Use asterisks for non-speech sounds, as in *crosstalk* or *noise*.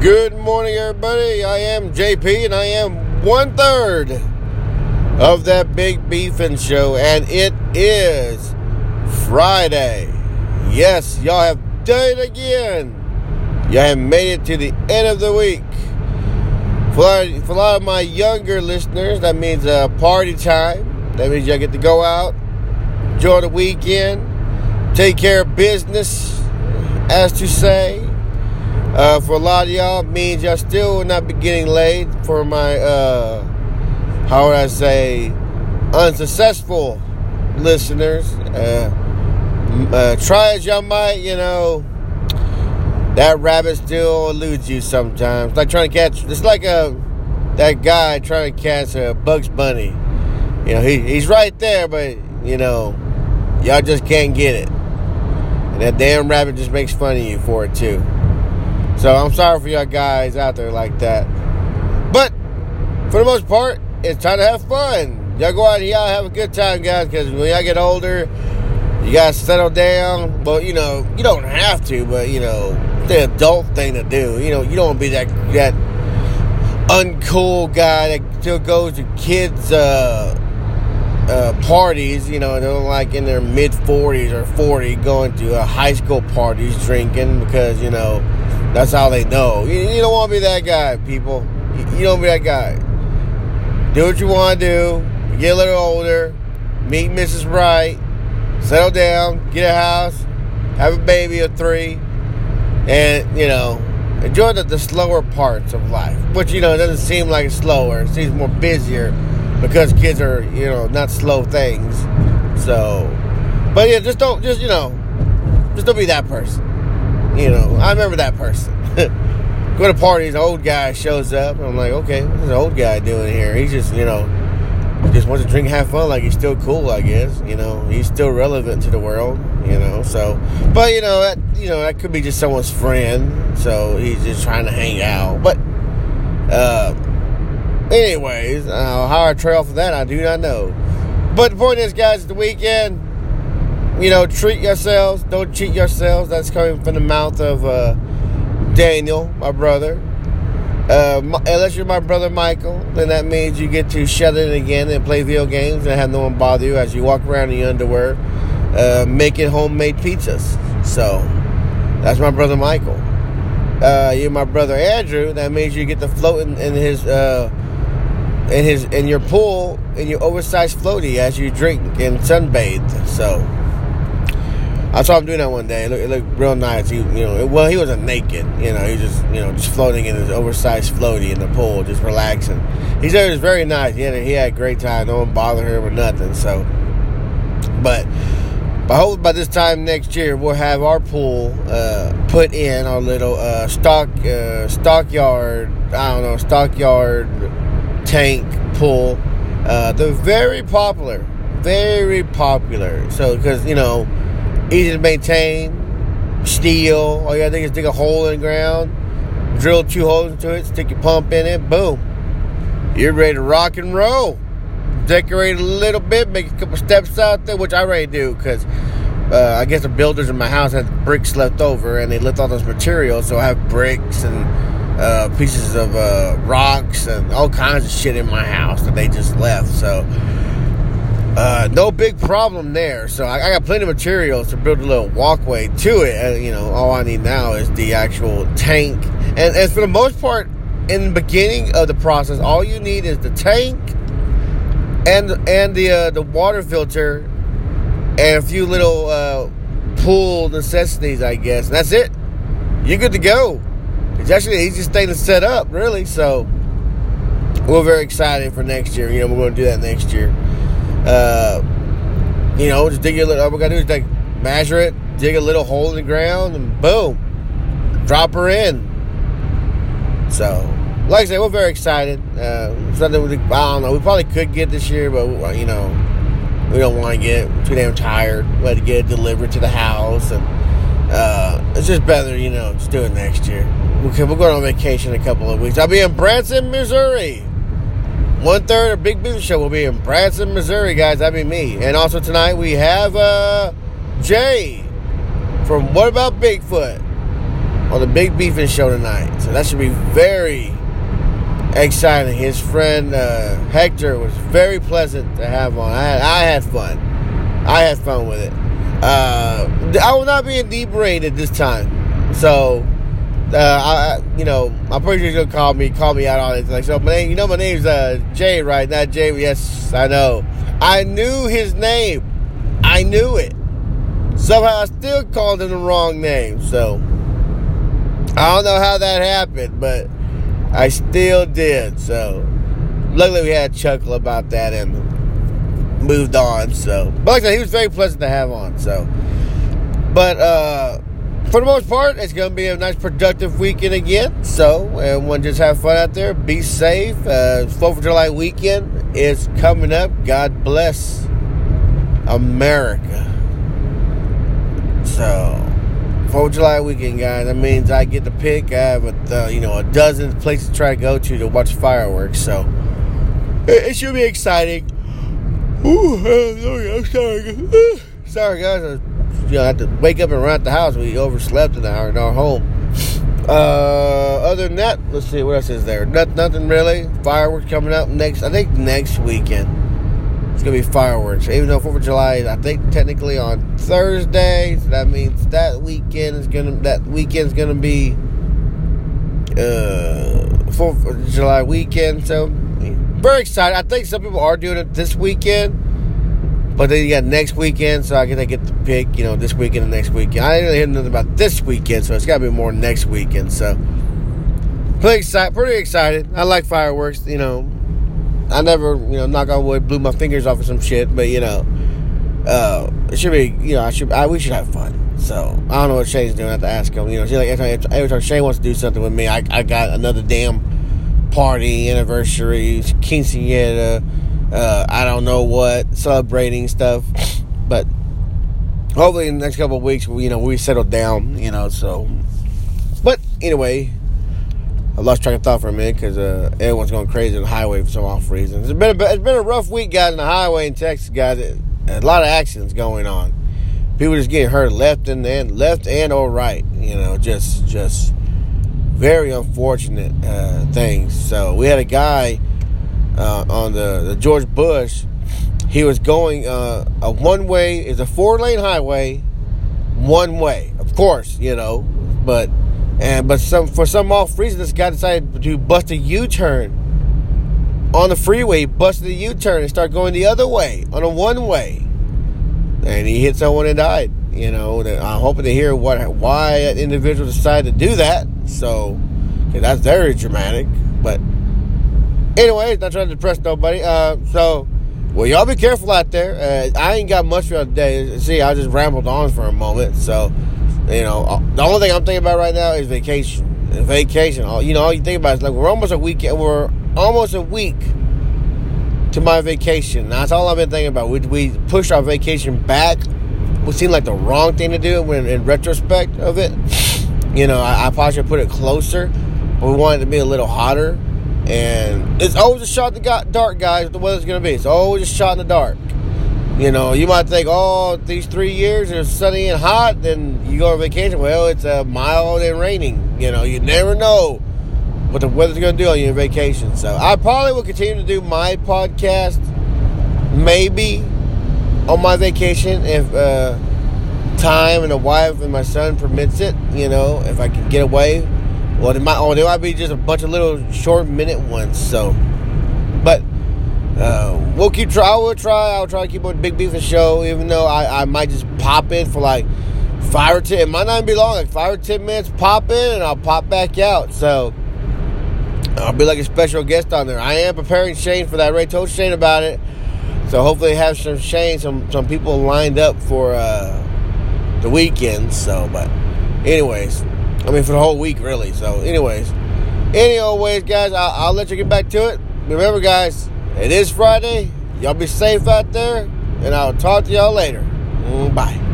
Good morning, everybody. I am JP, and I am one third of that big beefing show, and it is Friday. Yes, y'all have done it again. Y'all have made it to the end of the week. For, a lot of my younger listeners, that means uh, party time. That means y'all get to go out, enjoy the weekend, take care of business, as to say. Uh, for a lot of y'all, means y'all still not be getting laid. For my, uh, how would I say, unsuccessful listeners, uh, uh, try as y'all might, you know, that rabbit still eludes you sometimes. Like trying to catch, it's like a that guy trying to catch a Bugs Bunny. You know, he, he's right there, but you know, y'all just can't get it. And that damn rabbit just makes fun of you for it too. So I'm sorry for y'all guys out there like that. But for the most part, it's time to have fun. Y'all go out and y'all have a good time, guys, because when y'all get older, you gotta settle down. But you know, you don't have to, but you know, the adult thing to do. You know, you don't be that that uncool guy that still goes to kids' uh, uh, parties. You know, they're like in their mid 40s or 40, going to uh, high school parties drinking because you know that's how they know. You, you don't want to be that guy, people. You, you don't be that guy. Do what you want to do. Get a little older. Meet Mrs. Right. Settle down. Get a house. Have a baby or three. And, you know, enjoy the, the slower parts of life. Which, you know, it doesn't seem like it's slower. It seems more busier because kids are, you know, not slow things. So, but yeah, just don't, just, you know, just don't be that person. You know, I remember that person. *laughs* Go to parties, old guy shows up, I'm like, okay, what's this old guy doing here? He's just, you know, just wants to drink have fun like he's still cool, I guess. You know, he's still relevant to the world, you know, so, but, you know, that, you know, that could be just someone's friend, so he's just trying to hang out. But, uh, anyways, uh, how I trail for that, I do not know. But the point is, guys, the weekend you know, treat yourselves. Don't cheat yourselves. That's coming from the mouth of uh, Daniel, my brother. Uh, unless you're my brother Michael, then that means you get to shut in again and play video games and have no one bother you as you walk around in your underwear, uh, making homemade pizzas. So that's my brother Michael. Uh, you're my brother Andrew. That means you get to float in, in his uh, in his in your pool in your oversized floaty as you drink and sunbathe. So. I saw him doing that one day. It looked, it looked real nice. He, you know, it, well, he wasn't naked. You know, he just, you know, just floating in his oversized floaty in the pool, just relaxing. He said it was very nice. He had, a, he had a great time. No one bothered him or nothing. So, but I hope by this time next year we'll have our pool uh, put in our little uh, stock uh, stockyard. I don't know stockyard tank pool. Uh, they're very popular, very popular. So because you know easy to maintain, steel. All you gotta do is dig a hole in the ground, drill two holes into it, stick your pump in it, boom. You're ready to rock and roll. Decorate a little bit, make a couple steps out there, which I already do because uh, I guess the builders in my house had bricks left over and they left all those materials, so I have bricks and uh, pieces of uh, rocks and all kinds of shit in my house that they just left. So uh, no big problem there. So I, I, got plenty of materials to build a little walkway to it. And, you know, all I need now is the actual tank. And, and for the most part, in the beginning of the process, all you need is the tank and and the uh, the water filter and a few little uh, pool necessities, I guess. And that's it. You're good to go. It's actually the easiest thing to set up, really. So we're very excited for next year. You know, we're going to do that next year. Uh, you know, just dig a little. All we gotta do is like measure it, dig a little hole in the ground, and boom, drop her in. So, like I said, we're very excited. Uh, something we, I don't know. We probably could get this year, but you know, we don't want to get too damn tired. We had to get it delivered to the house, and uh, it's just better, you know, just do it next year. We're, we're going on vacation in a couple of weeks. I'll be in Branson, Missouri. One third of Big Beef Show will be in Branson, Missouri, guys. That'd be me. And also tonight we have uh, Jay from What About Bigfoot? on the Big Beefing Show tonight. So that should be very exciting. His friend uh, Hector was very pleasant to have on. I had, I had fun. I had fun with it. Uh, I will not be inebriated this time. So, uh, I, you know, I'm pretty sure gonna call me, call me out on it. Like, so my name, you know, my name's uh, Jay, right? Not Jay. Yes, I know. I knew his name. I knew it. Somehow I still called him the wrong name. So, I don't know how that happened, but I still did. So, luckily we had a chuckle about that and moved on. So, but like I said, he was very pleasant to have on. So, but uh, for the most part, it's going to be a nice, productive weekend again. So, everyone just have fun out there. Be safe. Uh, Fourth of July weekend is coming up. God bless America. So, Fourth of July weekend, guys. That means I get to pick. I have a uh, you know a dozen places to try to go to to watch fireworks. So, it, it should be exciting. Ooh, I'm sorry. sorry, guys. You know, I had to wake up and run out the house. We overslept in our, in our home. Uh, other than that, let's see what else is there. Not, nothing really. Fireworks coming up next. I think next weekend. It's gonna be fireworks. Even though Fourth of July is, I think, technically on Thursday. So that means that weekend is gonna that weekend's gonna be uh Fourth of July weekend. So very excited. I think some people are doing it this weekend. But then you got next weekend, so I I get to pick, you know, this weekend and next weekend. I didn't hear nothing about this weekend, so it's got to be more next weekend. So, pretty excited. Pretty excited. I like fireworks. You know, I never, you know, knock on wood, blew my fingers off of some shit, but you know, uh, it should be, you know, I should, I, we should have fun. So I don't know what Shane's doing. I have to ask him. You know, like every time, every time Shane wants to do something with me, I, I got another damn party, anniversary, quinceañera uh, I don't know what, celebrating stuff. But hopefully in the next couple of weeks, you know, we settle down, you know, so. But anyway, I lost track of thought for a minute because uh, everyone's going crazy on the highway for some off reason. It's been, a, it's been a rough week, guys, on the highway in Texas, guys. A lot of accidents going on. People just getting hurt left and, then left and or right. You know, just just very unfortunate uh, things. So we had a guy uh, on the, the George Bush, he was going uh, a one way is a four lane highway, one way, of course, you know, but and but some for some off reason this guy decided to bust a U turn on the freeway, busted a U turn and start going the other way on a one way, and he hit someone and died. You know, I'm hoping to hear what why that individual decided to do that. So, that's very dramatic, but Anyways, not trying to depress nobody. Uh, so, well, y'all be careful out there. Uh, I ain't got much for y'all today. See, I just rambled on for a moment. So, you know, uh, the only thing I'm thinking about right now is vacation. Vacation. You know, all you think about is like we're almost a week. We're almost a week to my vacation. That's all I've been thinking about. We we pushed our vacation back. It seemed like the wrong thing to do when in retrospect of it. You know, I, I probably should put it closer, but we wanted to be a little hotter. And it's always a shot in the dark, guys, the weather's going to be. It's always a shot in the dark. You know, you might think, oh, these three years are sunny and hot, then you go on vacation. Well, it's a mild and raining. You know, you never know what the weather's going to do on your vacation. So I probably will continue to do my podcast maybe on my vacation if uh, time and the wife and my son permits it. You know, if I can get away well, they might, oh, they might be just a bunch of little short minute ones. So, but uh, we'll keep try. I will try. I'll try to keep on Big Beefing show, even though I, I might just pop in for like five or ten. It might not be long, like five or ten minutes. Pop in and I'll pop back out. So I'll be like a special guest on there. I am preparing Shane for that. Ray told Shane about it, so hopefully have some Shane, some some people lined up for uh, the weekend. So, but anyways. I mean, for the whole week, really. So, anyways, anyways, guys, I'll, I'll let you get back to it. Remember, guys, it is Friday. Y'all be safe out there, and I'll talk to y'all later. Mm, bye.